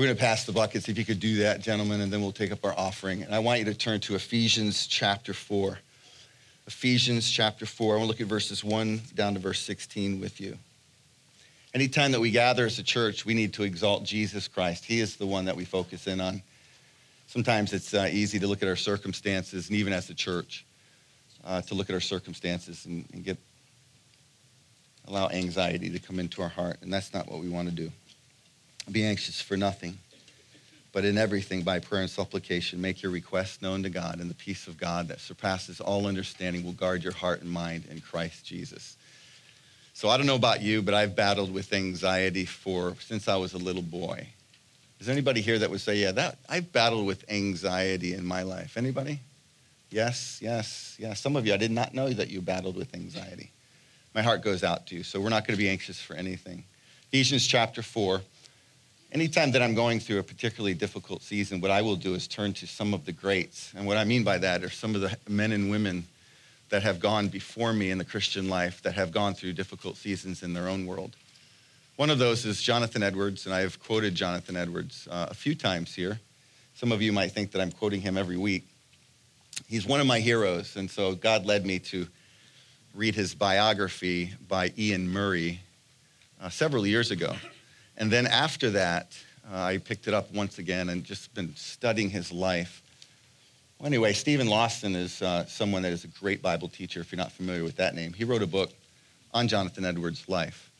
We're going to pass the buckets if you could do that, gentlemen, and then we'll take up our offering. And I want you to turn to Ephesians chapter 4. Ephesians chapter 4. I want to look at verses 1 down to verse 16 with you. Anytime that we gather as a church, we need to exalt Jesus Christ. He is the one that we focus in on. Sometimes it's uh, easy to look at our circumstances, and even as a church, uh, to look at our circumstances and, and get allow anxiety to come into our heart, and that's not what we want to do. Be anxious for nothing, but in everything by prayer and supplication, make your requests known to God, and the peace of God that surpasses all understanding will guard your heart and mind in Christ Jesus. So I don't know about you, but I've battled with anxiety for since I was a little boy. Is there anybody here that would say, "Yeah, that I've battled with anxiety in my life"? Anybody? Yes, yes, yes. Some of you, I did not know that you battled with anxiety. My heart goes out to you. So we're not going to be anxious for anything. Ephesians chapter 4 anytime that I'm going through a particularly difficult season, what I will do is turn to some of the greats. And what I mean by that are some of the men and women that have gone before me in the Christian life that have gone through difficult seasons in their own world. One of those is Jonathan Edwards, and I've quoted Jonathan Edwards uh, a few times here. Some of you might think that I'm quoting him every week. He's one of my heroes, and so God led me to read his biography by Iain Murray uh, several years ago. And then after that, uh, I picked it up once again and just been studying his life. Well, anyway, Steven Lawson is uh, someone that is a great Bible teacher, if you're not familiar with that name. He wrote a book on Jonathan Edwards' life.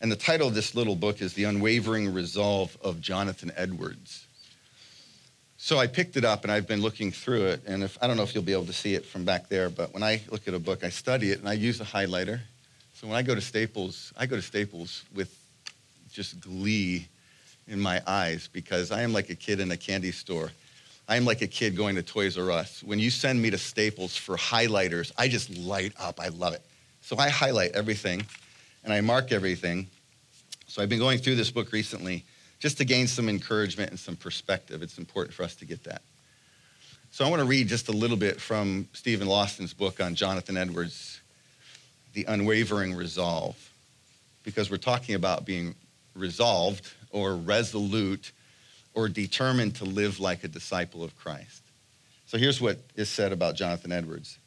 And the title of this little book is The Unwavering Resolve of Jonathan Edwards. So I picked it up and I've been looking through it. And if, I don't know if you'll be able to see it from back there, but when I look at a book, I study it and I use a highlighter. So when I go to Staples, I go to Staples with just glee in my eyes because I am like a kid in a candy store. I am like a kid going to Toys R Us. When you send me to Staples for highlighters, I just light up. I love it. So I highlight everything and I mark everything. So I've been going through this book recently just to gain some encouragement and some perspective. It's important for us to get that. So I want to read just a little bit from Steven Lawson's book on Jonathan Edwards, The Unwavering Resolve, because we're talking about being resolved or resolute or determined to live like a disciple of Christ. So here's what is said about Jonathan Edwards.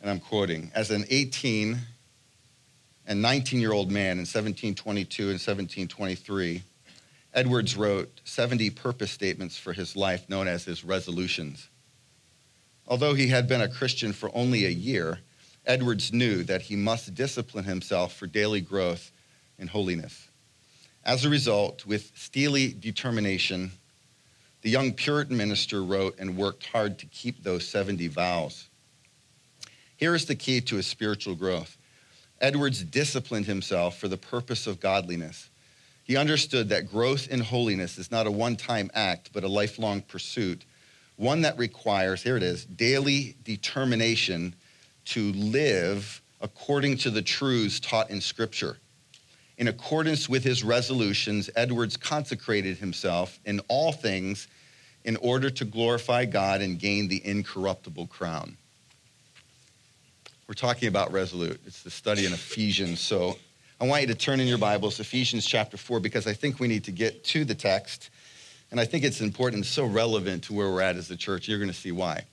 And I'm quoting As an 18 and 19 year old man in 1722 and 1723, Edwards wrote 70 purpose statements for his life known as his resolutions. Although he had been a Christian for only a year, Edwards knew that he must discipline himself for daily growth in holiness. As a result, with steely determination, the young Puritan minister wrote and worked hard to keep those 70 vows. Here is the key to his spiritual growth. Edwards disciplined himself for the purpose of godliness. He understood that growth in holiness is not a one time act, but a lifelong pursuit, one that requires, here it is, daily determination to live according to the truths taught in Scripture. In accordance with his resolutions, Edwards consecrated himself in all things in order to glorify God and gain the incorruptible crown. We're talking about resolute. It's the study in Ephesians. So I want you to turn in your Bibles, Ephesians chapter 4, because I think we need to get to the text. And I think it's important, so relevant to where we're at as a church. You're going to see why.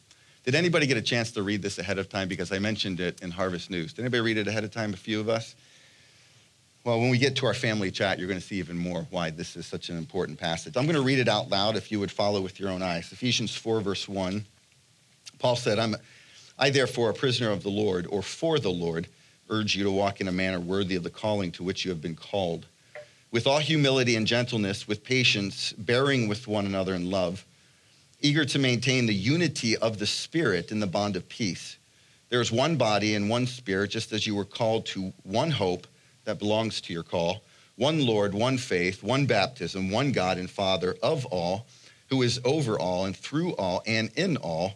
Did anybody get a chance to read this ahead of time? Because I mentioned it in Harvest News. Did anybody read it ahead of time? A few of us? Well, when we get to our family chat, you're going to see even more why this is such an important passage. I'm going to read it out loud if you would follow with your own eyes. Ephesians 4, verse 1. Paul said, I'm, I, therefore, a prisoner of the Lord, or for the Lord, urge you to walk in a manner worthy of the calling to which you have been called, with all humility and gentleness, with patience, bearing with one another in love, eager to maintain the unity of the Spirit in the bond of peace. There is one body and one Spirit, just as you were called to one hope that belongs to your call one Lord, one faith, one baptism, one God and Father of all, who is over all and through all and in all.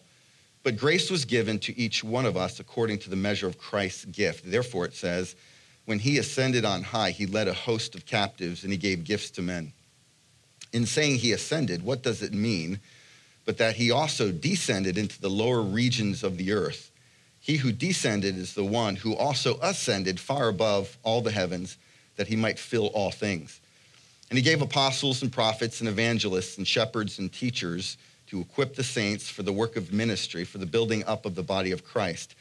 But grace was given to each one of us according to the measure of Christ's gift. Therefore, it says, when he ascended on high, he led a host of captives and he gave gifts to men. In saying he ascended, what does it mean? But that he also descended into the lower regions of the earth. He who descended is the one who also ascended far above all the heavens that he might fill all things. And he gave apostles and prophets and evangelists and shepherds and teachers to equip the saints for the work of ministry, for the building up of the body of Christ,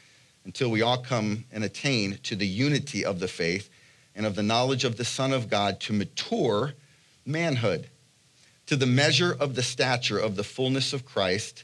until we all come and attain to the unity of the faith and of the knowledge of the Son of God to mature manhood, to the measure of the stature of the fullness of Christ,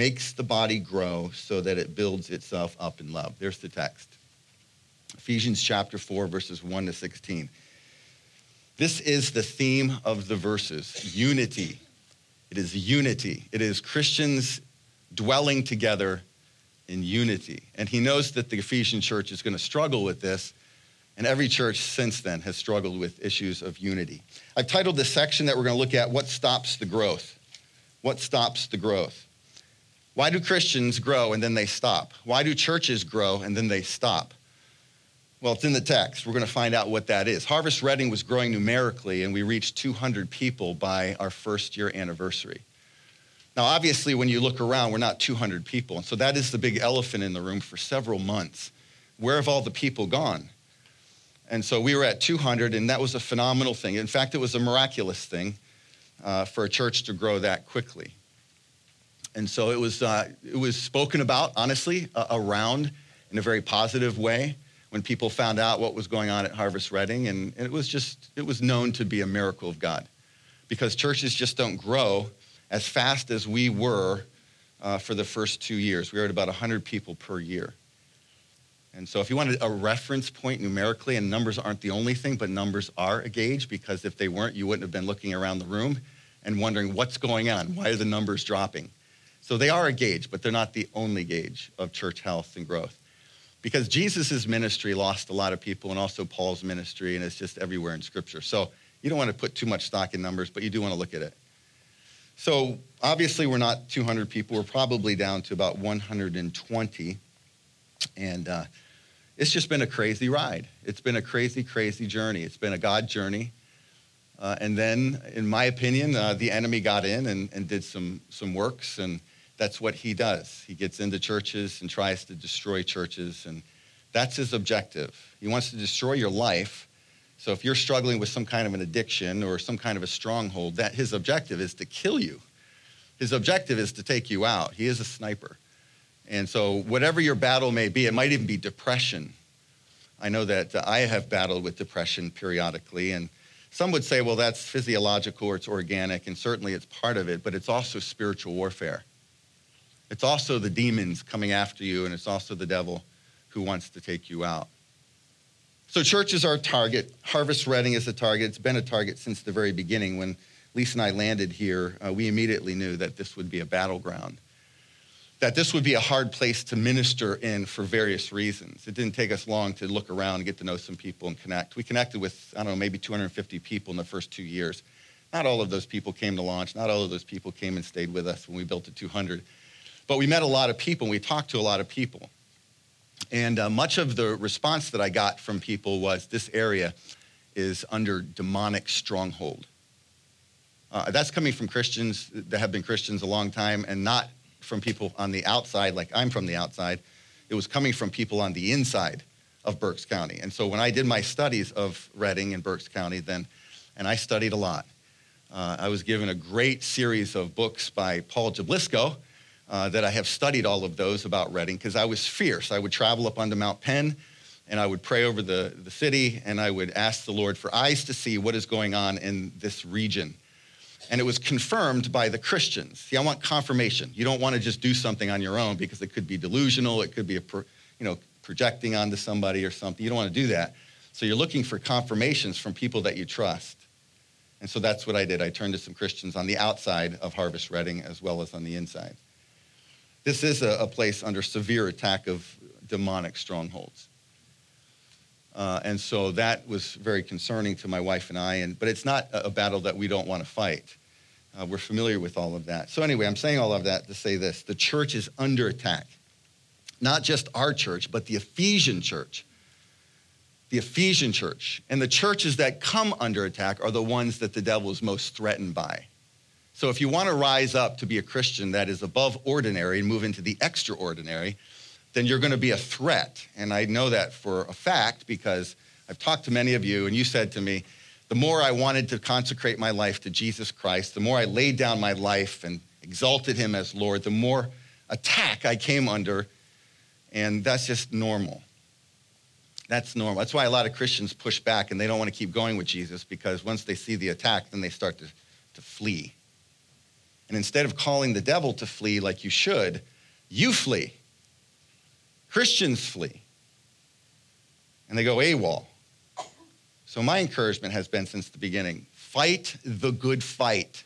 makes the body grow so that it builds itself up in love. There's the text Ephesians chapter 4, verses 1 to 16. This is the theme of the verses unity. It is unity. It is Christians dwelling together in unity. And he knows that the Ephesian church is going to struggle with this, and every church since then has struggled with issues of unity. I've titled this section that we're going to look at What Stops the Growth? What stops the growth? Why do Christians grow and then they stop? Why do churches grow and then they stop? Well, it's in the text. We're going to find out what that is. Harvest Reading was growing numerically, and we reached 200 people by our first year anniversary. Now, obviously, when you look around, we're not 200 people. And so that is the big elephant in the room for several months. Where have all the people gone? And so we were at 200, and that was a phenomenal thing. In fact, it was a miraculous thing uh, for a church to grow that quickly. And so it was, uh, it was spoken about, honestly, uh, around in a very positive way when people found out what was going on at Harvest Reading. And, and it was just, it was known to be a miracle of God because churches just don't grow as fast as we were uh, for the first two years. We were at about 100 people per year. And so, if you wanted a reference point numerically, and numbers aren't the only thing, but numbers are a gauge because if they weren't, you wouldn't have been looking around the room and wondering what's going on. Why are the numbers dropping? So, they are a gauge, but they're not the only gauge of church health and growth. Because Jesus' ministry lost a lot of people, and also Paul's ministry, and it's just everywhere in Scripture. So, you don't want to put too much stock in numbers, but you do want to look at it. So obviously, we're not 200 people. We're probably down to about 120. And uh, it's just been a crazy ride. It's been a crazy, crazy journey. It's been a God journey. Uh, and then, in my opinion, uh, the enemy got in and, and did some, some works, and that's what he does. He gets into churches and tries to destroy churches, and that's his objective. He wants to destroy your life so if you're struggling with some kind of an addiction or some kind of a stronghold, that his objective is to kill you. His objective is to take you out. He is a sniper. And so whatever your battle may be, it might even be depression. I know that uh, I have battled with depression periodically and some would say, well, that's physiological or it's organic, and certainly it's part of it, but it's also spiritual warfare. It's also the demons coming after you, and it's also the devil who wants to take you out. So church is our target. Harvest Reading is a target. It's been a target since the very beginning. When Lisa and I landed here, uh, we immediately knew that this would be a battleground, that this would be a hard place to minister in for various reasons. It didn't take us long to look around and get to know some people and connect. We connected with, I don't know, maybe 250 people in the first two years. Not all of those people came to launch. Not all of those people came and stayed with us when we built to 200. But we met a lot of people and we talked to a lot of people. And uh, much of the response that I got from people was this area is under demonic stronghold. Uh, that's coming from Christians that have been Christians a long time and not from people on the outside, like I'm from the outside. It was coming from people on the inside of Berks County. And so when I did my studies of Reading and Berks County, then, and I studied a lot, uh, I was given a great series of books by Paul Jablisco uh, that I have studied all of those about Reading because I was fierce. I would travel up onto Mount Penn and I would pray over the, the city and I would ask the Lord for eyes to see what is going on in this region. And it was confirmed by the Christians. See, I want confirmation. You don't want to just do something on your own because it could be delusional, it could be a, you know, projecting onto somebody or something. You don't want to do that. So you're looking for confirmations from people that you trust. And so that's what I did. I turned to some Christians on the outside of Harvest Reading as well as on the inside. This is a, a place under severe attack of demonic strongholds. Uh, and so that was very concerning to my wife and I. And, but it's not a battle that we don't want to fight. Uh, we're familiar with all of that. So, anyway, I'm saying all of that to say this the church is under attack. Not just our church, but the Ephesian church. The Ephesian church. And the churches that come under attack are the ones that the devil is most threatened by. So, if you want to rise up to be a Christian that is above ordinary and move into the extraordinary, then you're going to be a threat. And I know that for a fact because I've talked to many of you, and you said to me, the more I wanted to consecrate my life to Jesus Christ, the more I laid down my life and exalted him as Lord, the more attack I came under. And that's just normal. That's normal. That's why a lot of Christians push back and they don't want to keep going with Jesus because once they see the attack, then they start to, to flee. And instead of calling the devil to flee like you should, you flee. Christians flee. And they go AWOL. So, my encouragement has been since the beginning fight the good fight.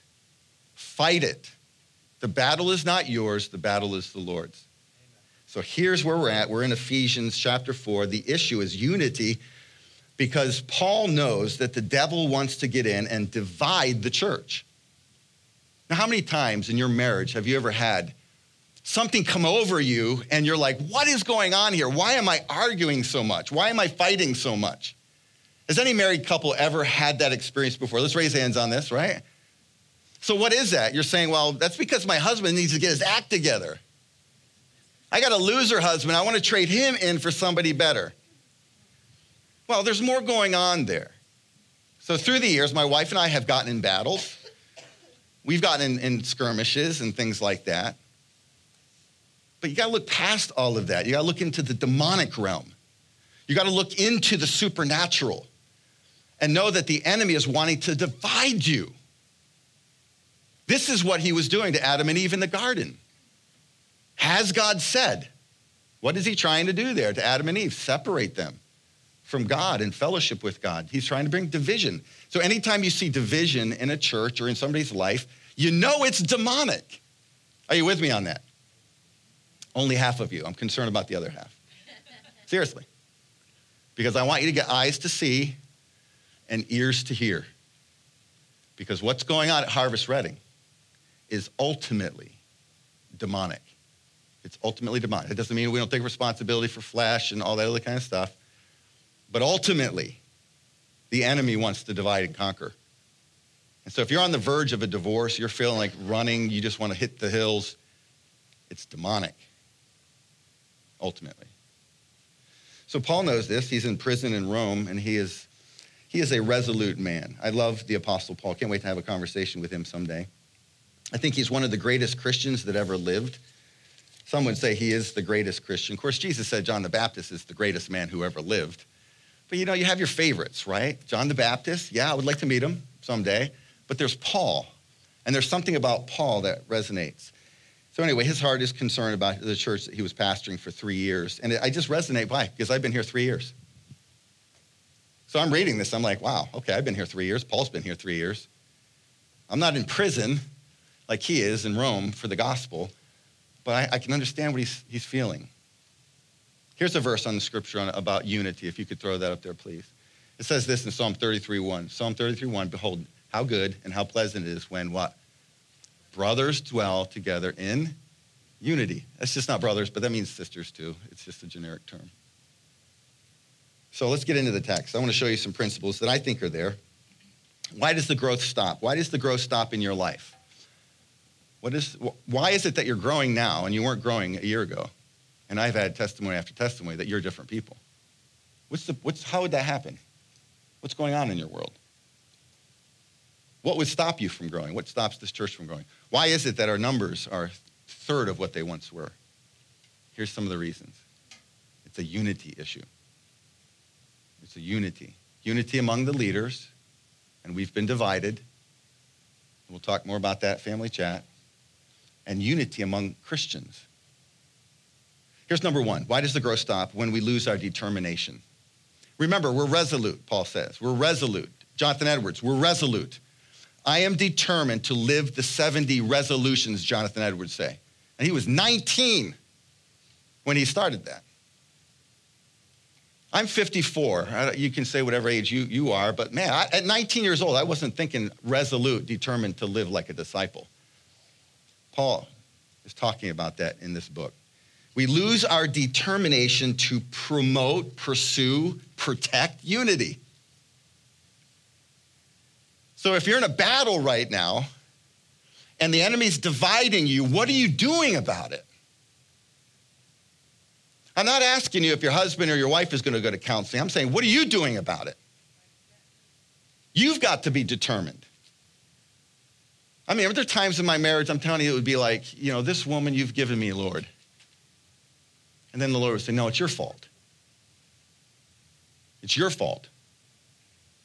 Fight it. The battle is not yours, the battle is the Lord's. So, here's where we're at. We're in Ephesians chapter 4. The issue is unity because Paul knows that the devil wants to get in and divide the church. Now, how many times in your marriage have you ever had something come over you and you're like, what is going on here? Why am I arguing so much? Why am I fighting so much? Has any married couple ever had that experience before? Let's raise hands on this, right? So, what is that? You're saying, well, that's because my husband needs to get his act together. I got a loser husband. I want to trade him in for somebody better. Well, there's more going on there. So, through the years, my wife and I have gotten in battles. We've gotten in, in skirmishes and things like that. But you got to look past all of that. You got to look into the demonic realm. You got to look into the supernatural and know that the enemy is wanting to divide you. This is what he was doing to Adam and Eve in the garden. Has God said? What is he trying to do there to Adam and Eve? Separate them from God and fellowship with God. He's trying to bring division. So anytime you see division in a church or in somebody's life, you know it's demonic. Are you with me on that? Only half of you. I'm concerned about the other half. Seriously. Because I want you to get eyes to see and ears to hear. Because what's going on at Harvest Reading is ultimately demonic. It's ultimately demonic. It doesn't mean we don't take responsibility for flesh and all that other kind of stuff. But ultimately, the enemy wants to divide and conquer. And so if you're on the verge of a divorce, you're feeling like running, you just want to hit the hills, it's demonic, ultimately. So Paul knows this. He's in prison in Rome, and he is he is a resolute man. I love the Apostle Paul. Can't wait to have a conversation with him someday. I think he's one of the greatest Christians that ever lived. Some would say he is the greatest Christian. Of course, Jesus said John the Baptist is the greatest man who ever lived. But you know, you have your favorites, right? John the Baptist, yeah, I would like to meet him someday. But there's Paul, and there's something about Paul that resonates. So, anyway, his heart is concerned about the church that he was pastoring for three years. And I just resonate. Why? Because I've been here three years. So I'm reading this. I'm like, wow, okay, I've been here three years. Paul's been here three years. I'm not in prison like he is in Rome for the gospel, but I, I can understand what he's, he's feeling. Here's a verse on the scripture on, about unity, if you could throw that up there, please. It says this in Psalm 33:1. Psalm 33:1, behold, how good and how pleasant it is when what? Brothers dwell together in unity. That's just not brothers, but that means sisters too. It's just a generic term. So let's get into the text. I want to show you some principles that I think are there. Why does the growth stop? Why does the growth stop in your life? What is, why is it that you're growing now and you weren't growing a year ago? And I've had testimony after testimony that you're different people. What's the, what's, how would that happen? What's going on in your world? What would stop you from growing? What stops this church from growing? Why is it that our numbers are a third of what they once were? Here's some of the reasons. It's a unity issue. It's a unity. Unity among the leaders, and we've been divided. We'll talk more about that family chat. And unity among Christians. Here's number one. Why does the growth stop? When we lose our determination. Remember, we're resolute, Paul says. We're resolute. Jonathan Edwards, we're resolute. I am determined to live the 70 resolutions, Jonathan Edwards say. And he was 19 when he started that. I'm 54. You can say whatever age you, you are, but man, I, at 19 years old, I wasn't thinking resolute, determined to live like a disciple. Paul is talking about that in this book. We lose our determination to promote, pursue, protect unity. So if you're in a battle right now and the enemy's dividing you, what are you doing about it? I'm not asking you if your husband or your wife is going to go to counseling. I'm saying, what are you doing about it? You've got to be determined. I mean, are there times in my marriage I'm telling you it would be like, you know, this woman you've given me, Lord. And then the Lord would say, no, it's your fault. It's your fault.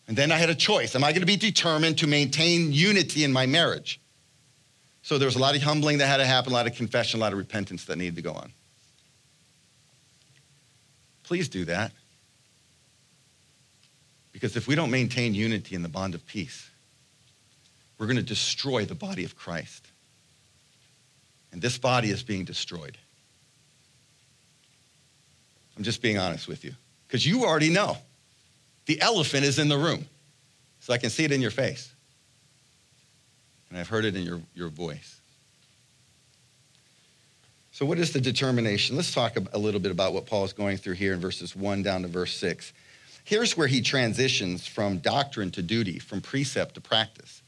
And then I had a choice. Am I going to be determined to maintain unity in my marriage? So there was a lot of humbling that had to happen, a lot of confession, a lot of repentance that needed to go on. Please do that. Because if we don't maintain unity in the bond of peace, we're going to destroy the body of Christ. And this body is being destroyed. I'm just being honest with you. Because you already know the elephant is in the room. So I can see it in your face. And I've heard it in your, your voice. So, what is the determination? Let's talk a little bit about what Paul is going through here in verses 1 down to verse 6. Here's where he transitions from doctrine to duty, from precept to practice.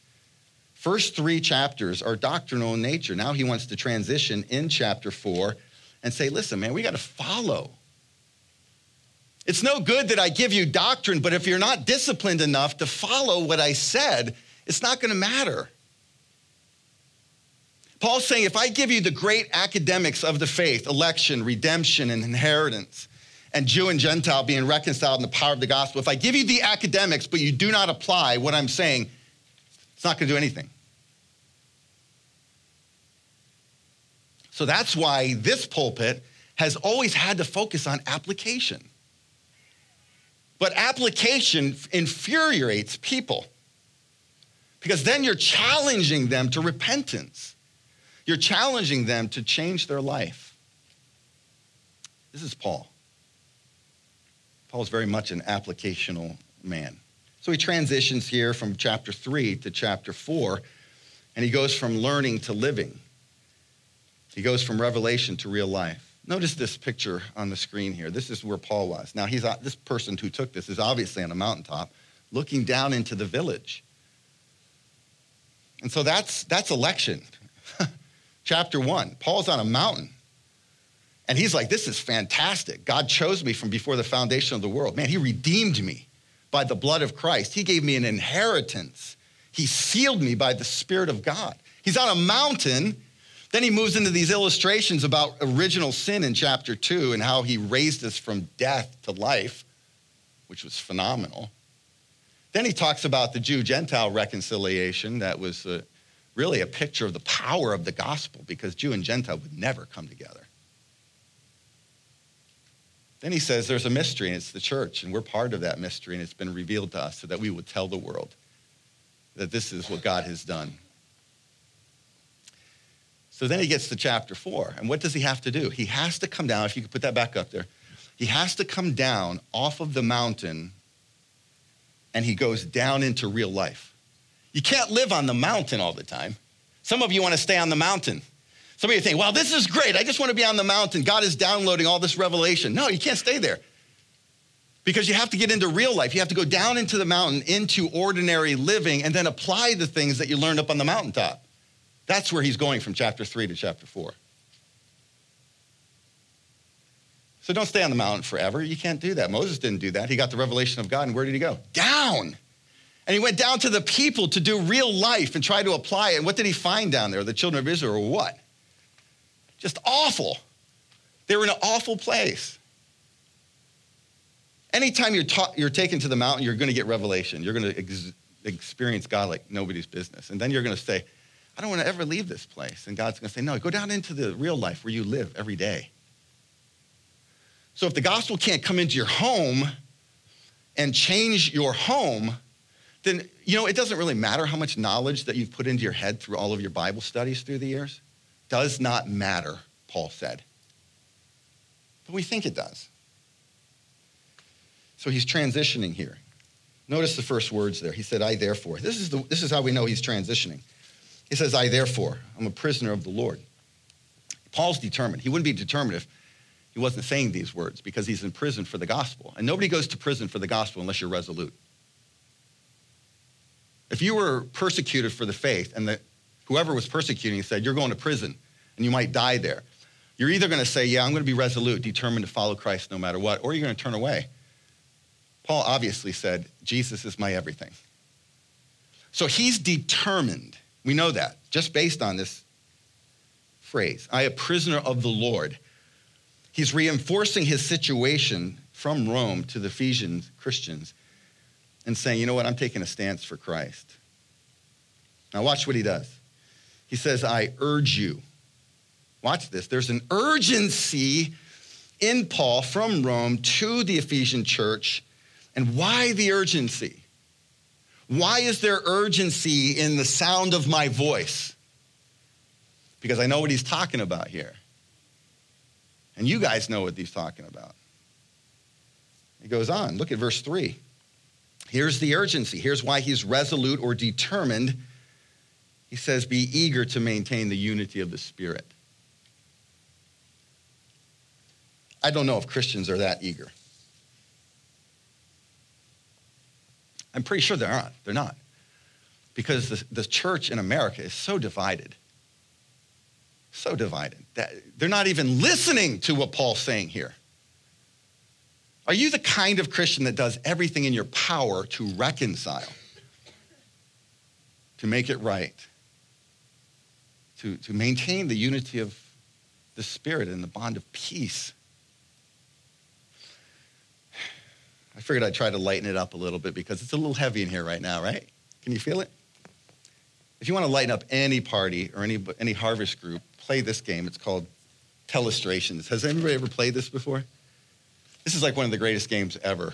First three chapters are doctrinal in nature. Now he wants to transition in chapter 4 and say, listen, man, we got to follow. It's no good that I give you doctrine, but if you're not disciplined enough to follow what I said, it's not going to matter. Paul's saying if I give you the great academics of the faith, election, redemption, and inheritance, and Jew and Gentile being reconciled in the power of the gospel, if I give you the academics, but you do not apply what I'm saying, it's not going to do anything. So that's why this pulpit has always had to focus on application. But application infuriates people because then you're challenging them to repentance. You're challenging them to change their life. This is Paul. Paul is very much an applicational man. So he transitions here from chapter 3 to chapter 4, and he goes from learning to living. He goes from revelation to real life. Notice this picture on the screen here. This is where Paul was. Now, he's, uh, this person who took this is obviously on a mountaintop looking down into the village. And so that's, that's election chapter 1. Paul's on a mountain. And he's like, This is fantastic. God chose me from before the foundation of the world. Man, he redeemed me by the blood of Christ. He gave me an inheritance. He sealed me by the Spirit of God. He's on a mountain. Then he moves into these illustrations about original sin in chapter 2 and how he raised us from death to life, which was phenomenal. Then he talks about the Jew Gentile reconciliation that was uh, really a picture of the power of the gospel because Jew and Gentile would never come together. Then he says there's a mystery, and it's the church, and we're part of that mystery, and it's been revealed to us so that we would tell the world that this is what God has done. So then he gets to chapter four, and what does he have to do? He has to come down, if you could put that back up there, he has to come down off of the mountain, and he goes down into real life. You can't live on the mountain all the time. Some of you want to stay on the mountain. Some of you think, well, this is great. I just want to be on the mountain. God is downloading all this revelation. No, you can't stay there because you have to get into real life. You have to go down into the mountain, into ordinary living, and then apply the things that you learned up on the mountaintop. That's where he's going from chapter three to chapter four. So don't stay on the mountain forever. You can't do that. Moses didn't do that. He got the revelation of God, and where did he go? Down. And he went down to the people to do real life and try to apply it. And what did he find down there? The children of Israel were what? Just awful. They were in an awful place. Anytime you're, ta- you're taken to the mountain, you're going to get revelation. You're going to ex- experience God like nobody's business. And then you're going to say, I don't want to ever leave this place. And God's going to say, No, go down into the real life where you live every day. So if the gospel can't come into your home and change your home, then, you know, it doesn't really matter how much knowledge that you've put into your head through all of your Bible studies through the years. Does not matter, Paul said. But we think it does. So he's transitioning here. Notice the first words there. He said, I therefore. This is, the, this is how we know he's transitioning. He says, I therefore, I'm a prisoner of the Lord. Paul's determined. He wouldn't be determined if he wasn't saying these words because he's in prison for the gospel. And nobody goes to prison for the gospel unless you're resolute. If you were persecuted for the faith and the, whoever was persecuting said, You're going to prison and you might die there, you're either going to say, Yeah, I'm going to be resolute, determined to follow Christ no matter what, or you're going to turn away. Paul obviously said, Jesus is my everything. So he's determined. We know that just based on this phrase I, a prisoner of the Lord. He's reinforcing his situation from Rome to the Ephesian Christians and saying, you know what, I'm taking a stance for Christ. Now, watch what he does. He says, I urge you. Watch this. There's an urgency in Paul from Rome to the Ephesian church. And why the urgency? Why is there urgency in the sound of my voice? Because I know what he's talking about here. And you guys know what he's talking about. He goes on. Look at verse 3. Here's the urgency. Here's why he's resolute or determined. He says, Be eager to maintain the unity of the Spirit. I don't know if Christians are that eager. I'm pretty sure they're not. They're not. Because the, the church in America is so divided. So divided that they're not even listening to what Paul's saying here. Are you the kind of Christian that does everything in your power to reconcile, to make it right, to, to maintain the unity of the Spirit and the bond of peace? I figured I'd try to lighten it up a little bit because it's a little heavy in here right now, right? Can you feel it? If you want to lighten up any party or any, any harvest group, play this game. It's called Telestrations. Has anybody ever played this before? This is like one of the greatest games ever.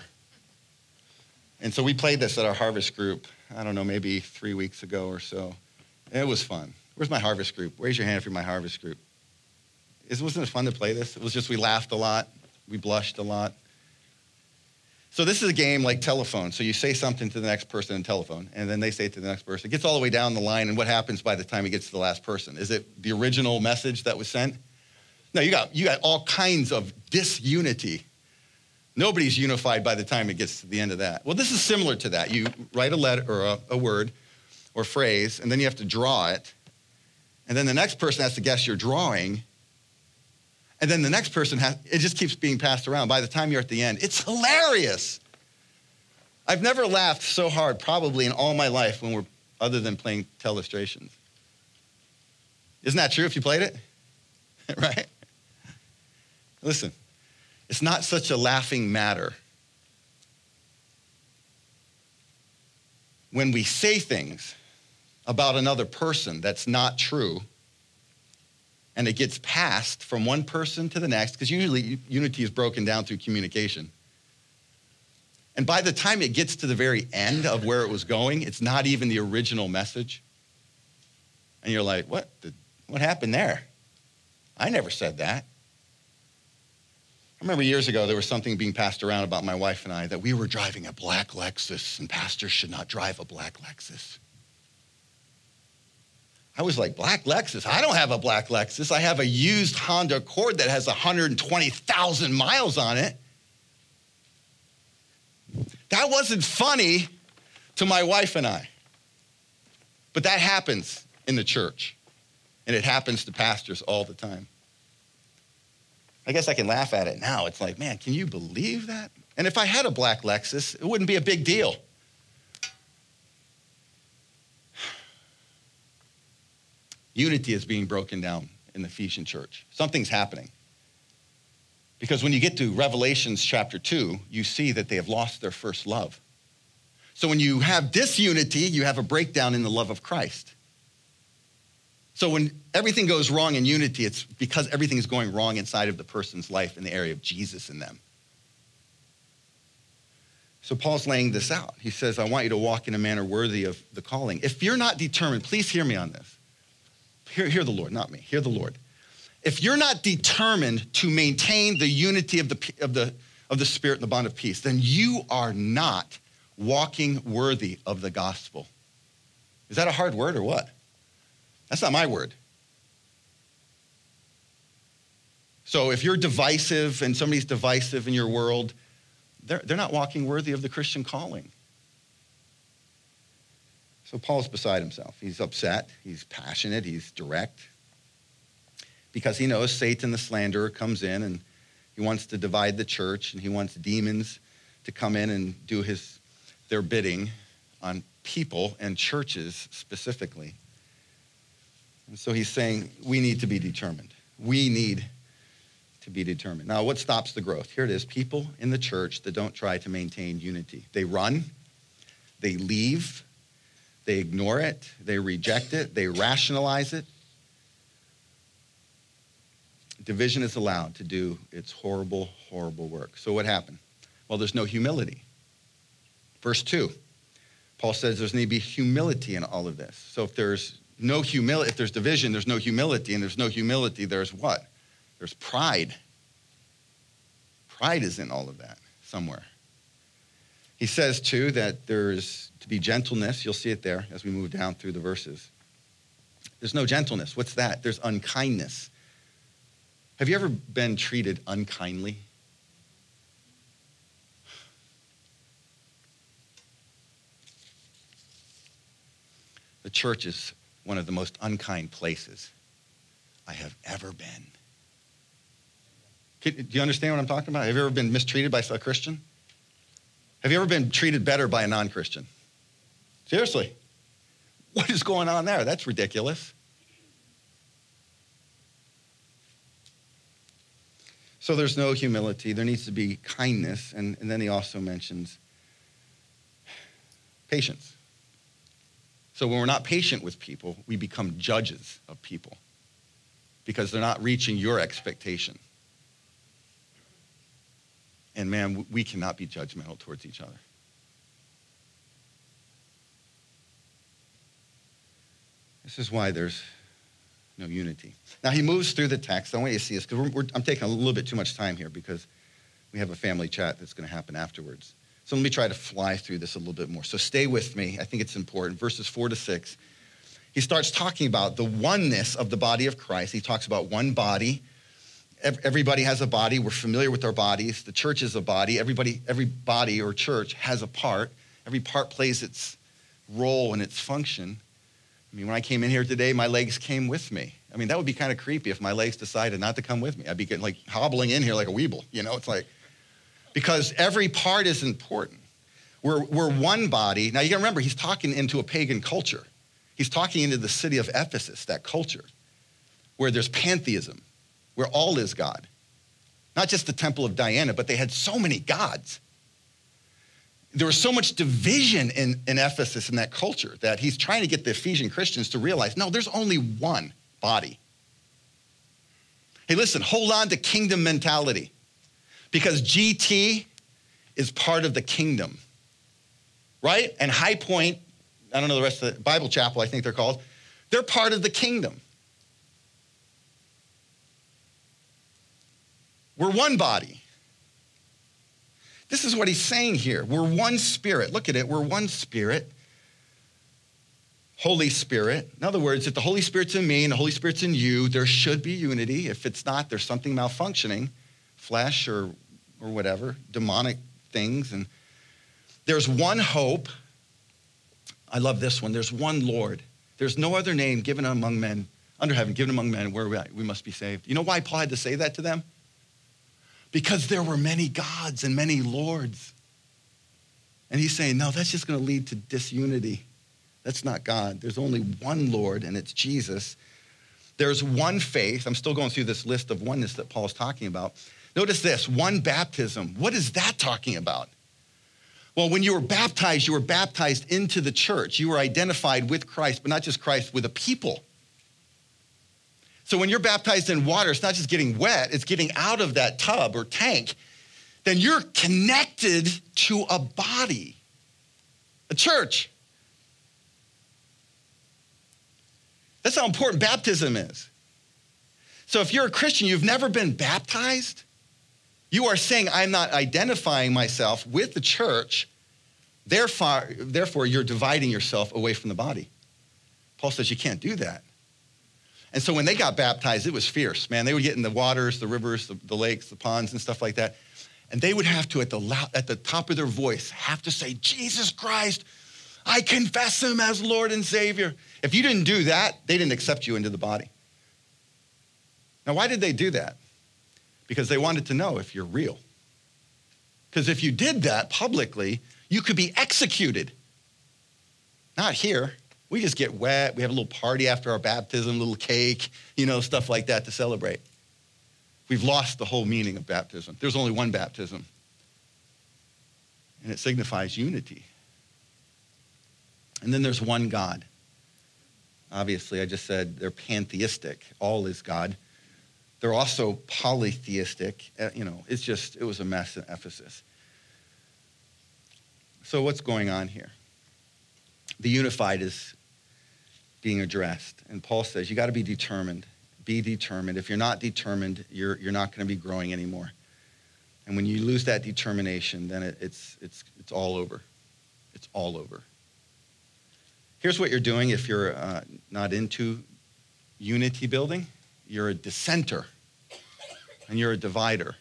And so we played this at our harvest group, I don't know, maybe three weeks ago or so. And it was fun. Where's my harvest group? Raise your hand if you're my harvest group. It wasn't it fun to play this? It was just we laughed a lot, we blushed a lot. So this is a game like telephone. So you say something to the next person in telephone, and then they say it to the next person. It gets all the way down the line, and what happens by the time it gets to the last person? Is it the original message that was sent? No, you got, you got all kinds of disunity Nobody's unified by the time it gets to the end of that. Well, this is similar to that. You write a letter or a, a word or phrase, and then you have to draw it. And then the next person has to guess your drawing. And then the next person has, it just keeps being passed around. By the time you're at the end, it's hilarious. I've never laughed so hard, probably in all my life, when we're other than playing telestrations. Isn't that true if you played it? right? Listen, it's not such a laughing matter. When we say things about another person that's not true, and it gets passed from one person to the next, because usually unity is broken down through communication. And by the time it gets to the very end of where it was going, it's not even the original message. And you're like, what? What happened there? I never said that. I remember years ago there was something being passed around about my wife and I that we were driving a black Lexus and pastors should not drive a black Lexus. I was like, black Lexus? I don't have a black Lexus. I have a used Honda Accord that has 120,000 miles on it. That wasn't funny to my wife and I. But that happens in the church, and it happens to pastors all the time. I guess I can laugh at it now. It's like, man, can you believe that? And if I had a black Lexus, it wouldn't be a big deal. Unity is being broken down in the Ephesian church. Something's happening. Because when you get to Revelations chapter 2, you see that they have lost their first love. So when you have disunity, you have a breakdown in the love of Christ. So when everything goes wrong in unity, it's because everything is going wrong inside of the person's life in the area of Jesus in them. So Paul's laying this out. He says, I want you to walk in a manner worthy of the calling. If you're not determined, please hear me on this. Hear, hear the Lord, not me. Hear the Lord. If you're not determined to maintain the unity of the, of the, of the Spirit and the bond of peace, then you are not walking worthy of the gospel. Is that a hard word or what? That's not my word. So if you're divisive and somebody's divisive in your world, they're, they're not walking worthy of the Christian calling. So Paul's beside himself. He's upset, he's passionate, he's direct, because he knows Satan, the slanderer, comes in and he wants to divide the church and he wants demons to come in and do his, their bidding on people and churches specifically. And so he's saying we need to be determined. We need to be determined. Now, what stops the growth? Here it is people in the church that don't try to maintain unity. They run, they leave, they ignore it, they reject it, they rationalize it. Division is allowed to do its horrible, horrible work. So, what happened? Well, there's no humility. Verse 2, Paul says there's need to be humility in all of this. So, if there's no humility, if there's division, there's no humility, and there's no humility, there's what? There's pride. Pride is in all of that somewhere. He says, too, that there's to be gentleness. You'll see it there as we move down through the verses. There's no gentleness. What's that? There's unkindness. Have you ever been treated unkindly? The church is one of the most unkind places I have ever been. Do you understand what I'm talking about? Have you ever been mistreated by a Christian? Have you ever been treated better by a non Christian? Seriously. What is going on there? That's ridiculous. So there's no humility. There needs to be kindness. And, and then he also mentions patience. So when we're not patient with people, we become judges of people because they're not reaching your expectation. And man, we cannot be judgmental towards each other. This is why there's no unity. Now he moves through the text. I want you to see this because I'm taking a little bit too much time here because we have a family chat that's going to happen afterwards. So let me try to fly through this a little bit more. So stay with me. I think it's important. Verses four to six. He starts talking about the oneness of the body of Christ. He talks about one body, everybody has a body. We're familiar with our bodies. The church is a body. Everybody, every body or church has a part. Every part plays its role and its function. I mean, when I came in here today, my legs came with me. I mean, that would be kind of creepy if my legs decided not to come with me. I'd be getting like hobbling in here like a weeble. You know, it's like, because every part is important. We're, we're one body. Now, you gotta remember, he's talking into a pagan culture. He's talking into the city of Ephesus, that culture, where there's pantheism where all is God. Not just the temple of Diana, but they had so many gods. There was so much division in, in Ephesus in that culture that he's trying to get the Ephesian Christians to realize no, there's only one body. Hey, listen, hold on to kingdom mentality because GT is part of the kingdom, right? And High Point, I don't know the rest of the Bible Chapel, I think they're called, they're part of the kingdom. We're one body. This is what he's saying here. We're one spirit. Look at it. We're one spirit. Holy Spirit. In other words, if the Holy Spirit's in me and the Holy Spirit's in you, there should be unity. If it's not, there's something malfunctioning, flesh or, or whatever, demonic things. And there's one hope. I love this one. There's one Lord. There's no other name given among men, under heaven, given among men where we must be saved. You know why Paul had to say that to them? Because there were many gods and many lords. And he's saying, no, that's just going to lead to disunity. That's not God. There's only one Lord, and it's Jesus. There's one faith. I'm still going through this list of oneness that Paul's talking about. Notice this one baptism. What is that talking about? Well, when you were baptized, you were baptized into the church. You were identified with Christ, but not just Christ, with a people. So when you're baptized in water, it's not just getting wet, it's getting out of that tub or tank. Then you're connected to a body, a church. That's how important baptism is. So if you're a Christian, you've never been baptized, You are saying I'm not identifying myself with the church. Therefore, therefore, you're dividing yourself away from the body. Paul says you can't do that. And so when they got baptized, it was fierce, man. They would get in the waters, the rivers, the, the lakes, the ponds, and stuff like that. And they would have to, at the, loud, at the top of their voice, have to say, Jesus Christ, I confess him as Lord and Savior. If you didn't do that, they didn't accept you into the body. Now, why did they do that? Because they wanted to know if you're real. Because if you did that publicly, you could be executed. Not here. We just get wet. We have a little party after our baptism, a little cake, you know, stuff like that to celebrate. We've lost the whole meaning of baptism. There's only one baptism, and it signifies unity. And then there's one God. Obviously, I just said they're pantheistic, all is God. They're also polytheistic. Uh, you know, it's just, it was a mess in Ephesus. So, what's going on here? The unified is being addressed. And Paul says, you got to be determined. Be determined. If you're not determined, you're, you're not going to be growing anymore. And when you lose that determination, then it, it's, it's, it's all over. It's all over. Here's what you're doing if you're uh, not into unity building you're a dissenter, and you're a divider,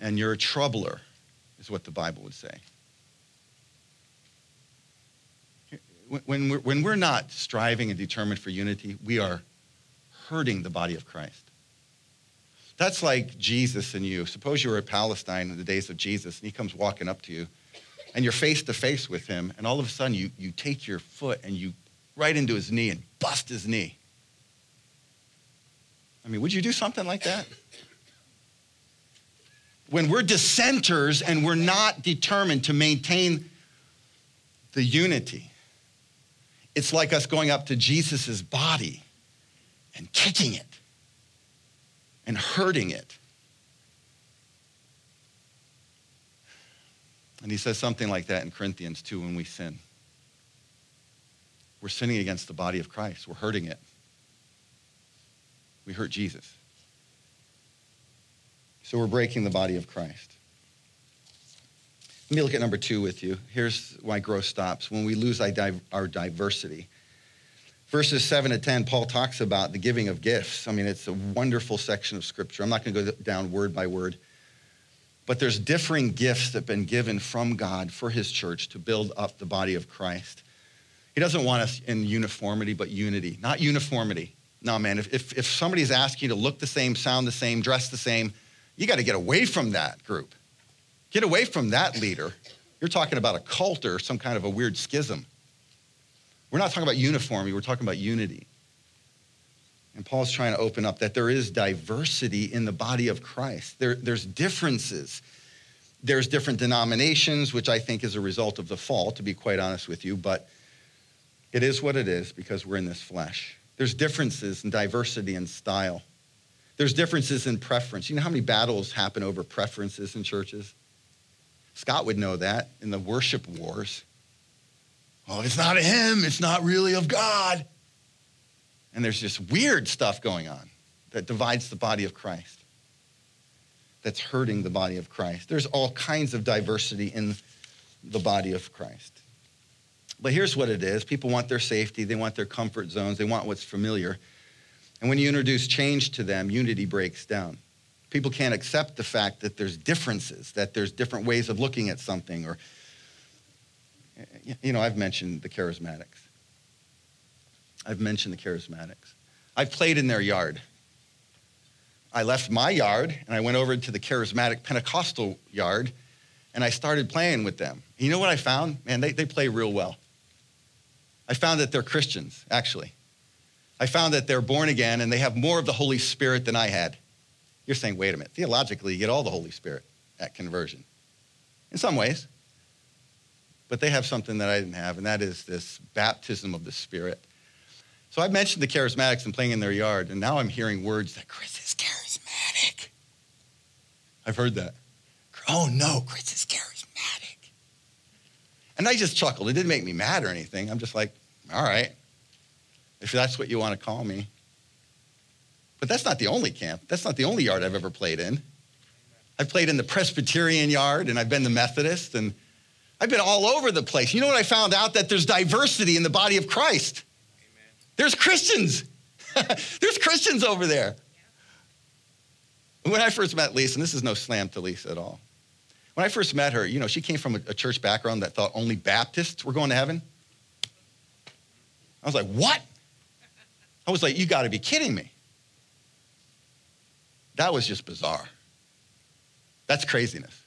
and you're a troubler, is what the Bible would say. When we're, when we're not striving and determined for unity, we are hurting the body of Christ. That's like Jesus and you. Suppose you were at Palestine in the days of Jesus, and he comes walking up to you, and you're face to face with him, and all of a sudden you, you take your foot and you right into his knee and bust his knee. I mean, would you do something like that? When we're dissenters and we're not determined to maintain the unity, it's like us going up to Jesus' body and kicking it and hurting it. And he says something like that in Corinthians 2 when we sin. We're sinning against the body of Christ, we're hurting it. We hurt Jesus. So we're breaking the body of Christ. Let me look at number two with you. Here's why growth stops when we lose our diversity. Verses 7 to 10, Paul talks about the giving of gifts. I mean, it's a wonderful section of scripture. I'm not going to go down word by word. But there's differing gifts that have been given from God for his church to build up the body of Christ. He doesn't want us in uniformity, but unity, not uniformity. No, man, if, if, if somebody's asking you to look the same, sound the same, dress the same, you got to get away from that group. Get away from that leader. You're talking about a cult or some kind of a weird schism. We're not talking about uniformity, we're talking about unity. And Paul's trying to open up that there is diversity in the body of Christ. There, there's differences. There's different denominations, which I think is a result of the fall, to be quite honest with you, but it is what it is because we're in this flesh. There's differences in diversity and style. There's differences in preference. You know how many battles happen over preferences in churches? Scott would know that in the worship wars. Oh, it's not of him, it's not really of God. And there's just weird stuff going on that divides the body of Christ, that's hurting the body of Christ. There's all kinds of diversity in the body of Christ. But here's what it is people want their safety, they want their comfort zones, they want what's familiar. And when you introduce change to them, unity breaks down. People can't accept the fact that there's differences, that there's different ways of looking at something. Or, you know, I've mentioned the charismatics. I've mentioned the charismatics. I've played in their yard. I left my yard and I went over to the charismatic Pentecostal yard and I started playing with them. You know what I found? Man, they, they play real well. I found that they're Christians, actually. I found that they're born again and they have more of the Holy Spirit than I had. You're saying, wait a minute, theologically, you get all the Holy Spirit at conversion. In some ways. But they have something that I didn't have, and that is this baptism of the Spirit. So I mentioned the charismatics and playing in their yard, and now I'm hearing words that Chris is charismatic. I've heard that. Oh no, Chris is charismatic. And I just chuckled. It didn't make me mad or anything. I'm just like, all right, if that's what you want to call me. But that's not the only camp. That's not the only yard I've ever played in. I've played in the Presbyterian yard and I've been the Methodist and I've been all over the place. You know what I found out? That there's diversity in the body of Christ. Amen. There's Christians. there's Christians over there. Yeah. When I first met Lisa, and this is no slam to Lisa at all. When I first met her, you know, she came from a, a church background that thought only Baptists were going to heaven. I was like, what? I was like, you got to be kidding me. That was just bizarre. That's craziness.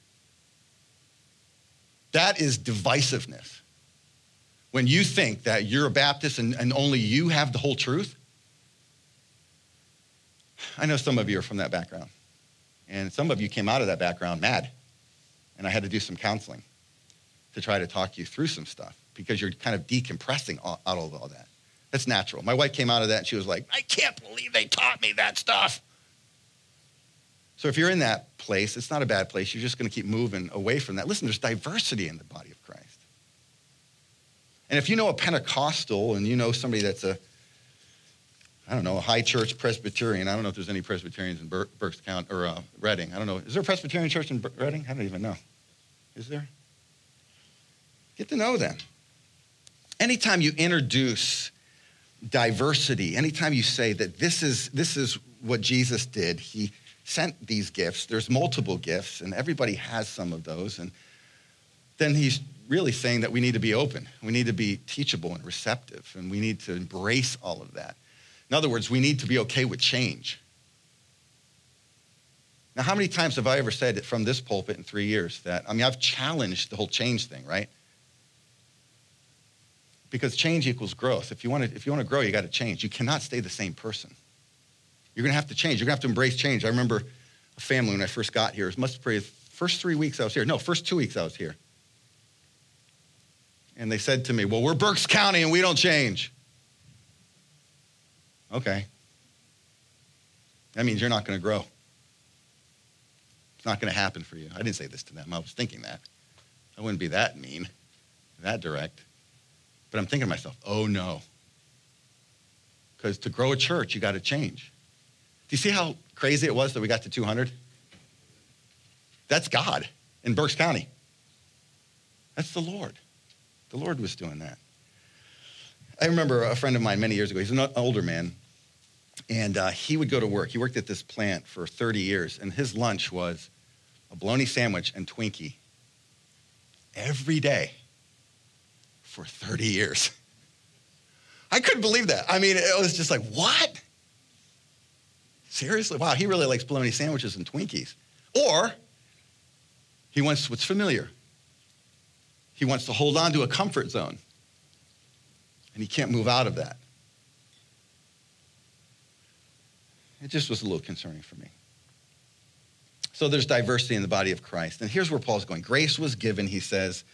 That is divisiveness. When you think that you're a Baptist and, and only you have the whole truth. I know some of you are from that background. And some of you came out of that background mad. And I had to do some counseling to try to talk you through some stuff because you're kind of decompressing out of all that. That's natural. My wife came out of that and she was like, I can't believe they taught me that stuff. So if you're in that place, it's not a bad place. You're just going to keep moving away from that. Listen, there's diversity in the body of Christ. And if you know a Pentecostal and you know somebody that's a, I don't know, a high church Presbyterian, I don't know if there's any Presbyterians in Ber- Berks County or uh, Reading. I don't know. Is there a Presbyterian church in Reading? I don't even know. Is there? Get to know them. Anytime you introduce diversity, anytime you say that this is, this is what Jesus did, he, sent these gifts. There's multiple gifts, and everybody has some of those. And then he's really saying that we need to be open. We need to be teachable and receptive, and we need to embrace all of that. In other words, we need to be okay with change. Now, how many times have I ever said it from this pulpit in three years that, I mean, I've challenged the whole change thing, right? Because change equals growth. If you want to, if you want to grow, you got to change. You cannot stay the same person. You're going to have to change. You're going to have to embrace change. I remember a family when I first got here. It must be the first three weeks I was here. No, first two weeks I was here. And they said to me, Well, we're Berks County and we don't change. Okay. That means you're not going to grow. It's not going to happen for you. I didn't say this to them. I was thinking that. I wouldn't be that mean, that direct. But I'm thinking to myself, oh no. Because to grow a church, you got to change. Do you see how crazy it was that we got to 200? That's God in Berks County. That's the Lord. The Lord was doing that. I remember a friend of mine many years ago, he's an older man, and uh, he would go to work. He worked at this plant for 30 years, and his lunch was a bologna sandwich and Twinkie every day for 30 years. I couldn't believe that. I mean, it was just like, what? Seriously? Wow, he really likes bologna sandwiches and Twinkies. Or he wants what's familiar. He wants to hold on to a comfort zone. And he can't move out of that. It just was a little concerning for me. So there's diversity in the body of Christ. And here's where Paul's going. Grace was given, he says.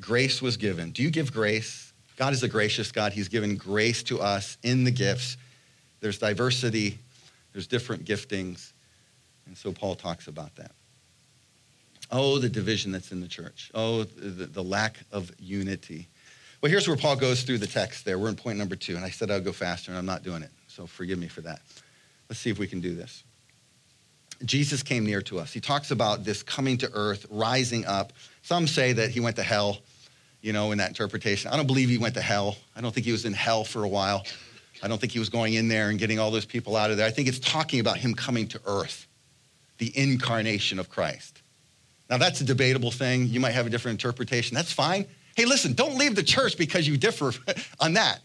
Grace was given. Do you give grace? God is a gracious God. He's given grace to us in the gifts. There's diversity there's different giftings. And so Paul talks about that. Oh, the division that's in the church. Oh, the, the lack of unity. Well, here's where Paul goes through the text there. We're in point number two. And I said I'll go faster, and I'm not doing it. So forgive me for that. Let's see if we can do this. Jesus came near to us. He talks about this coming to earth, rising up. Some say that he went to hell, you know, in that interpretation. I don't believe he went to hell. I don't think he was in hell for a while. I don't think he was going in there and getting all those people out of there. I think it's talking about him coming to earth, the incarnation of Christ. Now, that's a debatable thing. You might have a different interpretation. That's fine. Hey, listen, don't leave the church because you differ on that.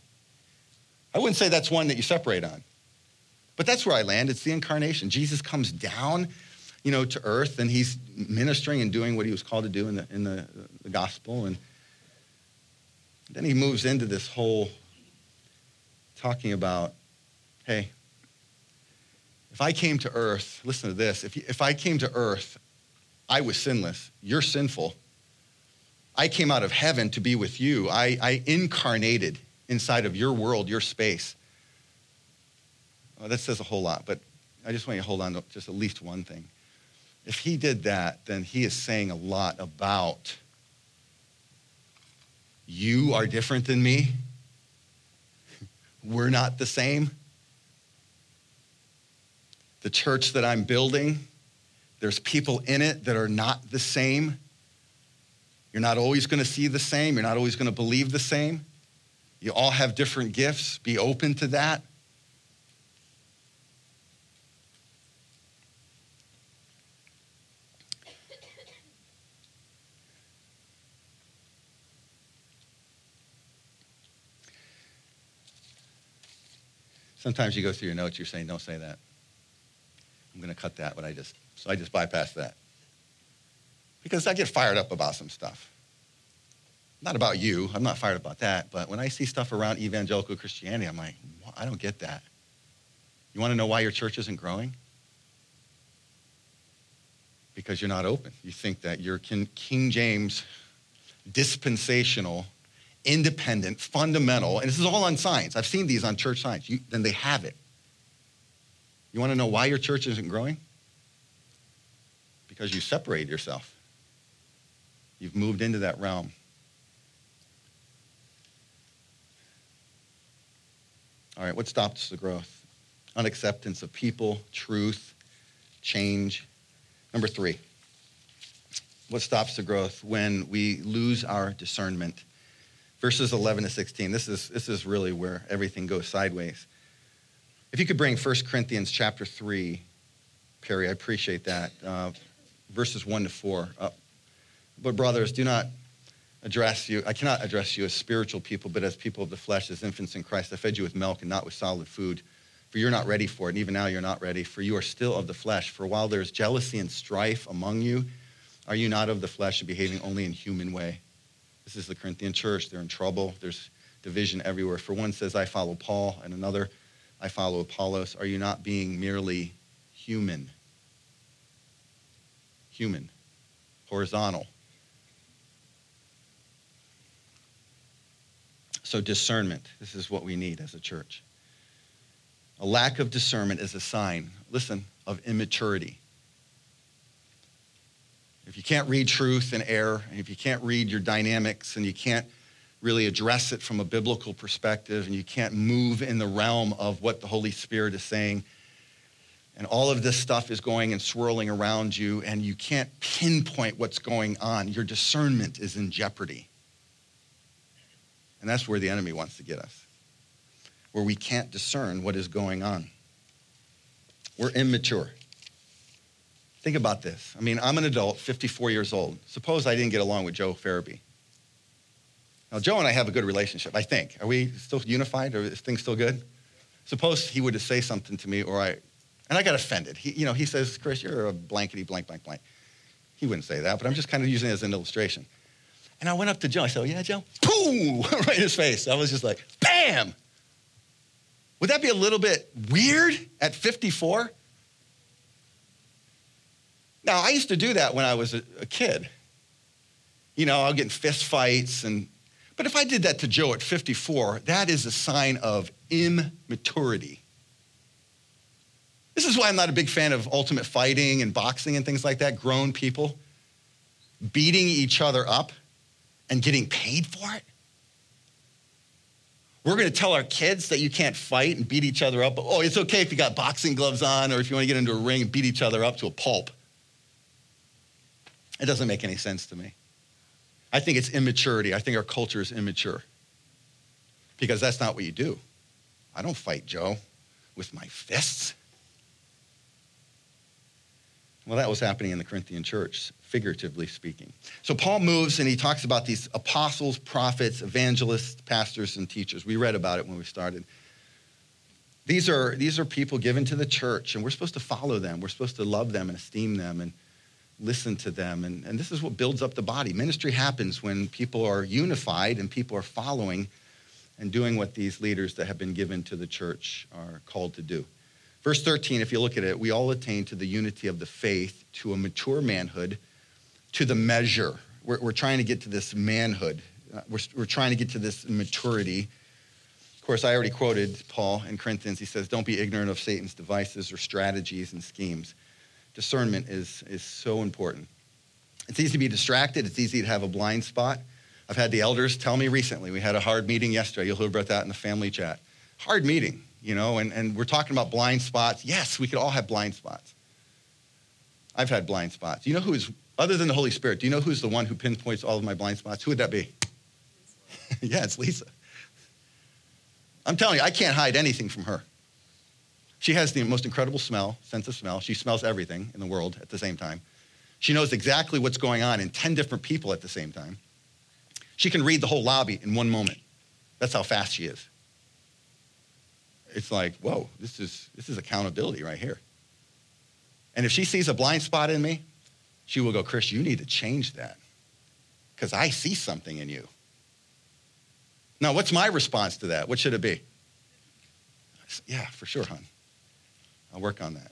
I wouldn't say that's one that you separate on. But that's where I land. It's the incarnation. Jesus comes down, you know, to earth and he's ministering and doing what he was called to do in the, in the, the gospel. And then he moves into this whole talking about, hey, if I came to earth, listen to this, if, if I came to earth, I was sinless, you're sinful. I came out of heaven to be with you. I, I incarnated inside of your world, your space. Well, that says a whole lot, but I just want you to hold on to just at least one thing. If he did that, then he is saying a lot about you are different than me we're not the same. The church that I'm building There's people in it that are not the same. You're not always going to see the same. You're not always going to believe the same. You all have different gifts. Be open to that. Sometimes you go through your notes, you're saying, don't say that. I'm going to cut that, but I just, so I just bypass that. Because I get fired up about some stuff. Not about you, I'm not fired about that, but when I see stuff around evangelical Christianity, I'm like, I don't get that. You want to know why your church isn't growing? Because you're not open. You think that you're King James dispensational independent, fundamental, and this is all on signs. I've seen these on church signs. You, then they have it. You want to know why your church isn't growing? Because you separate yourself. You've moved into that realm. All right, what stops the growth? Unacceptance of people, truth, change. Number three, what stops the growth? When we lose our discernment verses 11 to 16. This is, this is really where everything goes sideways. If you could bring 1 Corinthians chapter 3, Perry, I appreciate that. Uh, verses 1 to 4. Uh, but, brothers, do not address you, I cannot address you as spiritual people, but as people of the flesh, as infants in Christ. I fed you with milk and not with solid food, for you're not ready for it. And even now, you're not ready, for you are still of the flesh. For while there's jealousy and strife among you, are you not of the flesh and behaving only in human way? This is the Corinthian church. They're in trouble. There's division everywhere. For one says, I follow Paul, and another, I follow Apollos. Are you not being merely human? Human, horizontal. So, discernment. This is what we need as a church. A lack of discernment is a sign, listen, of immaturity. If you can't read truth and error, and if you can't read your dynamics, and you can't really address it from a biblical perspective, and you can't move in the realm of what the Holy Spirit is saying, and all of this stuff is going and swirling around you, and you can't pinpoint what's going on, your discernment is in jeopardy. And that's where the enemy wants to get us, where we can't discern what is going on. We're immature. Think about this. I mean, I'm an adult, 54 years old. Suppose I didn't get along with Joe Farabee. Now, Joe and I have a good relationship, I think. Are we still unified? Or is things still good? Suppose he were to say something to me, or I, and I got offended. He, you know, he says, Chris, you're a blankety blank, blank, blank. He wouldn't say that, but I'm just kind of using it as an illustration. And I went up to Joe. I said, oh, yeah, Joe? Pooh! right in his face. I was just like, bam! Would that be a little bit weird at 54? Now, I used to do that when I was a, a kid. You know, I'll get in fist fights and but if I did that to Joe at 54, that is a sign of immaturity. This is why I'm not a big fan of ultimate fighting and boxing and things like that. Grown people beating each other up and getting paid for it. We're going to tell our kids that you can't fight and beat each other up. Oh, it's okay if you got boxing gloves on or if you want to get into a ring and beat each other up to a pulp. It doesn't make any sense to me. I think it's immaturity. I think our culture is immature because that's not what you do. I don't fight Joe with my fists. Well, that was happening in the Corinthian church, figuratively speaking. So Paul moves and he talks about these apostles, prophets, evangelists, pastors, and teachers. We read about it when we started. These are, these are people given to the church, and we're supposed to follow them. We're supposed to love them and esteem them and listen to them. And, and this is what builds up the body. Ministry happens when people are unified and people are following and doing what these leaders that have been given to the church are called to do. Verse 13, if you look at it, we all attain to the unity of the faith, to a mature manhood, to the measure. We're, we're trying to get to this manhood. Uh, we're, we're trying to get to this maturity. Of course, I already quoted Paul in Corinthians. He says, Don't be ignorant of Satan's devices or strategies and schemes discernment is, is so important. It's easy to be distracted, it's easy to have a blind spot. I've had the elders tell me recently, we had a hard meeting yesterday. You'll hear about that in the family chat. Hard meeting, you know, and, and we're talking about blind spots. Yes, we could all have blind spots. I've had blind spots. You know who is, other than the Holy Spirit, do you know who's the one who pinpoints all of my blind spots? Who would that be? yeah, it's Lisa. I'm telling you, I can't hide anything from her. She has the most incredible smell, sense of smell. She smells everything in the world at the same time. She knows exactly what's going on in 10 different people at the same time. She can read the whole lobby in one moment. That's how fast she is. It's like, whoa, this is, this is accountability right here. And if she sees a blind spot in me, she will go, Chris, you need to change that because I see something in you. Now, what's my response to that? What should it be? Yeah, for sure, hon. I'll work on that.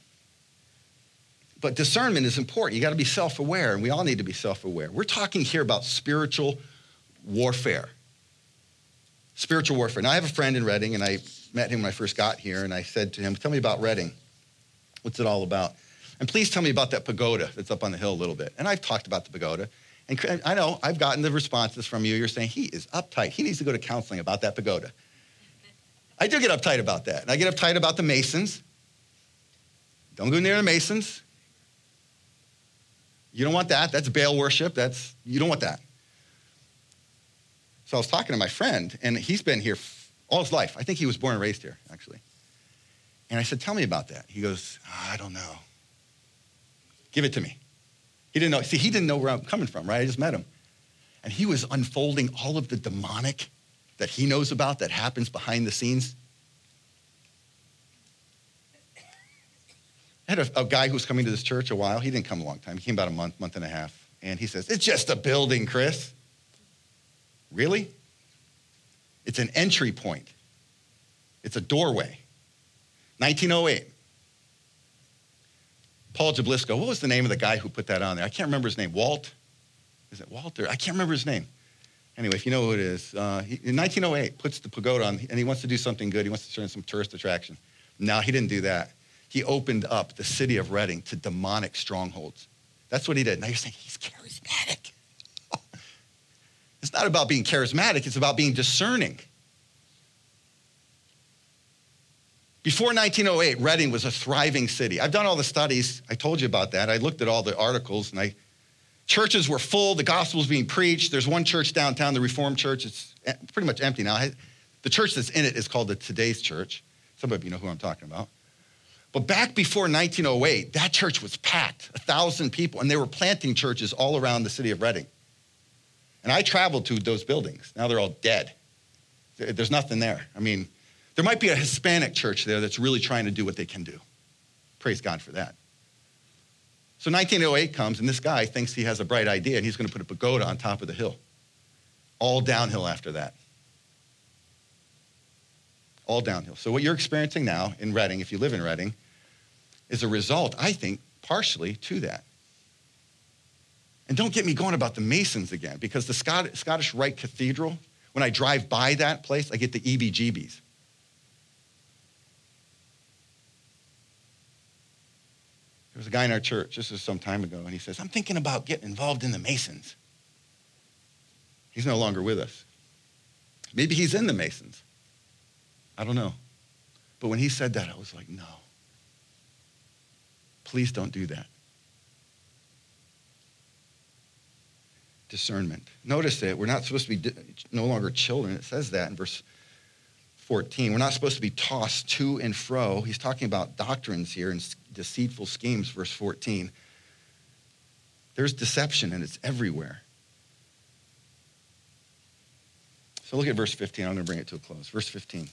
But discernment is important. You got to be self aware, and we all need to be self aware. We're talking here about spiritual warfare. Spiritual warfare. Now, I have a friend in Reading, and I met him when I first got here, and I said to him, Tell me about Reading. What's it all about? And please tell me about that pagoda that's up on the hill a little bit. And I've talked about the pagoda. And I know I've gotten the responses from you. You're saying he is uptight. He needs to go to counseling about that pagoda. I do get uptight about that. And I get uptight about the Masons. Don't go near the Masons. You don't want that. That's Baal worship. That's you don't want that. So I was talking to my friend, and he's been here all his life. I think he was born and raised here, actually. And I said, Tell me about that. He goes, oh, I don't know. Give it to me. He didn't know. See, he didn't know where I'm coming from, right? I just met him. And he was unfolding all of the demonic that he knows about that happens behind the scenes. I had a, a, guy who was coming to this church a while. He didn't come a long time. He came about a month, month and a half. And he says, It's just a building, Chris. Really? It's an entry point, it's a doorway. 1908. Paul Jablisco, what was the name of the guy who put that on there? I can't remember his name. Walt? Is it Walter? I can't remember his name. Anyway, if you know who it is, uh, he, in 1908, puts the pagoda on, and he wants to do something good. He wants to turn some tourist attraction. No, he didn't do that. He opened up the city of Reading to demonic strongholds. That's what he did. Now you're saying he's charismatic. it's not about being charismatic, it's about being discerning. Before 1908, Reading was a thriving city. I've done all the studies. I told you about that. I looked at all the articles and I churches were full, the gospel was being preached. There's one church downtown, the Reformed Church. It's pretty much empty now. The church that's in it is called the Today's Church. Some of you know who I'm talking about. But back before 1908, that church was packed, a thousand people, and they were planting churches all around the city of Reading. And I traveled to those buildings. Now they're all dead. There's nothing there. I mean, there might be a Hispanic church there that's really trying to do what they can do. Praise God for that. So 1908 comes, and this guy thinks he has a bright idea, and he's going to put a pagoda on top of the hill. All downhill after that. All downhill. So what you're experiencing now in Reading, if you live in Reading, is a result, I think, partially to that. And don't get me going about the Masons again, because the Scottish Rite Cathedral, when I drive by that place, I get the EBGBs. There was a guy in our church, this was some time ago, and he says, I'm thinking about getting involved in the Masons. He's no longer with us. Maybe he's in the Masons. I don't know. But when he said that, I was like, no. Please don't do that. Discernment. Notice that we're not supposed to be no longer children. It says that in verse 14. We're not supposed to be tossed to and fro. He's talking about doctrines here and deceitful schemes, verse 14. There's deception and it's everywhere. So look at verse 15. I'm going to bring it to a close. Verse 15.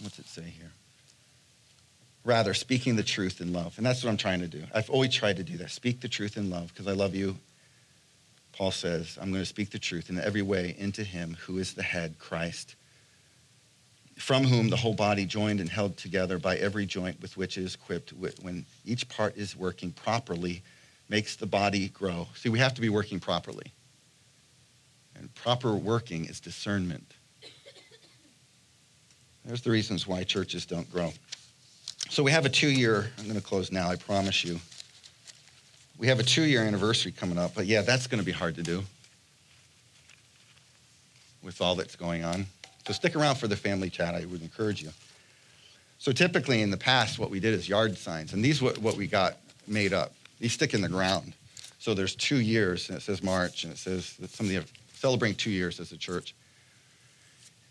What's it say here? Rather, speaking the truth in love. And that's what I'm trying to do. I've always tried to do that. Speak the truth in love because I love you. Paul says, I'm going to speak the truth in every way into him who is the head, Christ from whom the whole body joined and held together by every joint with which it is equipped when each part is working properly makes the body grow see we have to be working properly and proper working is discernment there's the reasons why churches don't grow so we have a two-year i'm going to close now i promise you we have a two-year anniversary coming up but yeah that's going to be hard to do with all that's going on so stick around for the family chat. I would encourage you. So typically in the past, what we did is yard signs. And these what, what we got made up. These stick in the ground. So there's two years, and it says March, and it says that somebody celebrating two years as a church.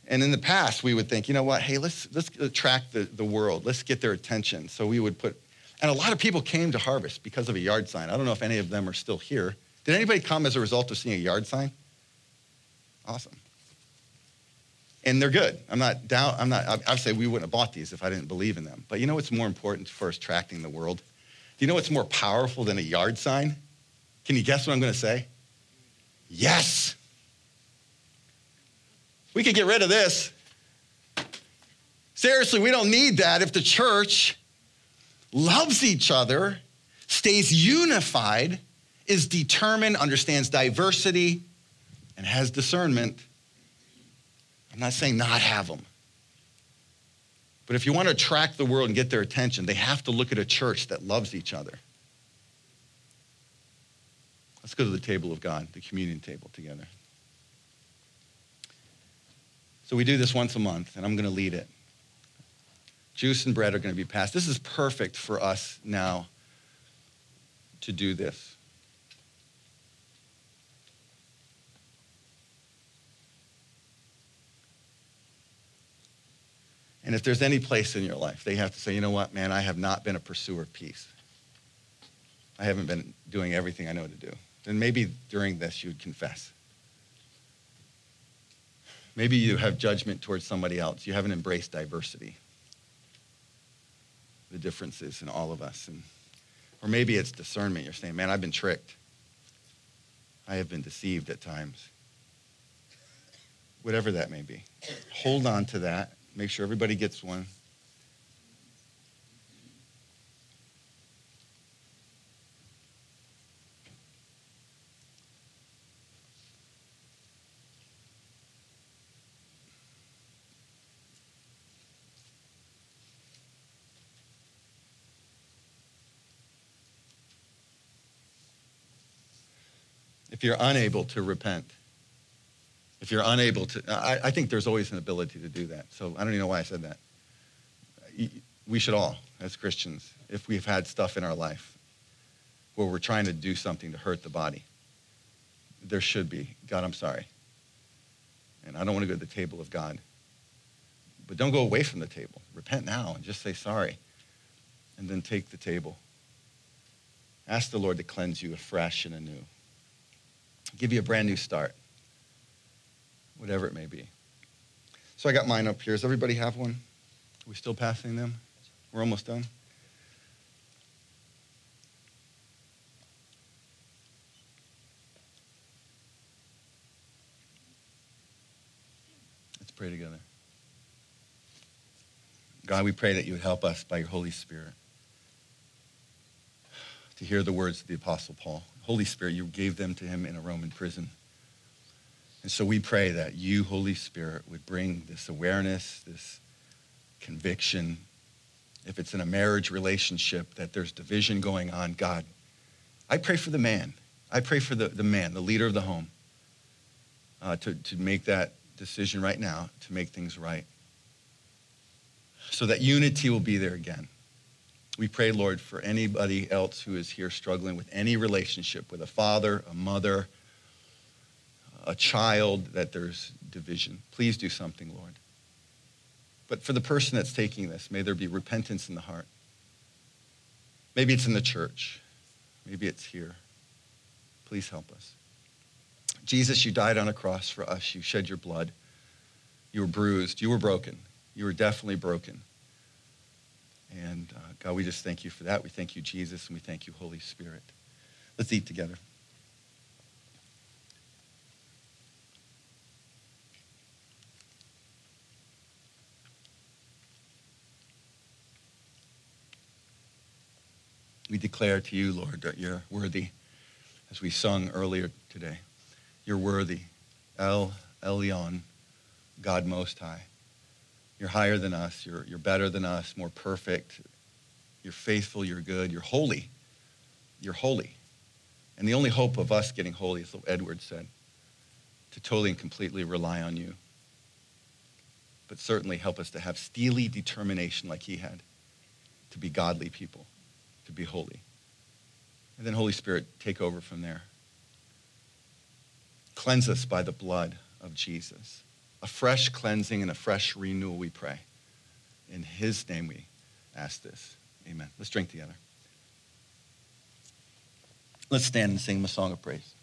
And in the past, we would think, you know what, hey, let's, let's attract the, the world. Let's get their attention. So we would put, and a lot of people came to Harvest because of a yard sign. I don't know if any of them are still here. Did anybody come as a result of seeing a yard sign? Awesome. And they're good. I'm not down, I'm not, I'd say we wouldn't have bought these if I didn't believe in them. But you know what's more important for attracting the world? Do you know what's more powerful than a yard sign? Can you guess what I'm going to say? Yes. We could get rid of this. Seriously, we don't need that if the church loves each other, stays unified, is determined, understands diversity, and has discernment. I'm not saying not have them. But if you want to attract the world and get their attention, they have to look at a church that loves each other. Let's go to the table of God, the communion table together. So we do this once a month, and I'm going to lead it. Juice and bread are going to be passed. This is perfect for us now to do this. And if there's any place in your life, they have to say, you know what, man, I have not been a pursuer of peace. I haven't been doing everything I know to do. Then maybe during this you'd confess. Maybe you have judgment towards somebody else. You haven't embraced diversity, the differences in all of us. And, or maybe it's discernment. You're saying, man, I've been tricked. I have been deceived at times. Whatever that may be. Hold on to that. Make sure everybody gets one. If you're unable to repent, if you're unable to, I, I, think there's always an ability to do that. So I don't even know why I said that. We should all, as Christians, if we've had stuff in our life where we're trying to do something to hurt the body, there should be, God, I'm sorry. And I don't want to go to the table of God. But don't go away from the table. Repent now and just say sorry. And then take the table. Ask the Lord to cleanse you afresh and anew give you a brand new start, whatever it may be. So I got mine up here. Does everybody have one? Are we still passing them? We're almost done. Let's pray together. God, we pray that you would help us by your Holy Spirit to hear the words of the Apostle Paul. Holy Spirit, you gave them to him in a Roman prison. And so we pray that you, Holy Spirit, would bring this awareness, this conviction. If it's in a marriage relationship that there's division going on, God, I pray for the man. I pray for the, the man, the leader of the home, uh, to, to make that decision right now, to make things right, so that unity will be there again. We pray, Lord, for anybody else who is here struggling with any relationship with a father, a mother, a child, that there's division. Please do something, Lord. But for the person that's taking this, may there be repentance in the heart. Maybe it's in the church. Maybe it's here. Please help us. Jesus, you died on a cross for us. You shed your blood. You were bruised. You were broken. You were definitely broken. And uh, God, we just thank you for that. We thank you, Jesus, and we thank you, Holy Spirit. Let's eat together. We declare to you, Lord, that you're worthy, as we sung earlier today. You're worthy. El Elyon, God Most High. You're higher than us. You're, you're better than us, more perfect. You're faithful. You're good. You're holy. You're holy. And the only hope of us getting holy, as Edward said, to totally and completely rely on you. But certainly help us to have steely determination like he had to be godly people, to be holy. And then, Holy Spirit, take over from there. Cleanse us by the blood of Jesus. A fresh cleansing and a fresh renewal, we pray. In his name we ask this. Amen. Let's drink together. Let's stand and sing him a song of praise.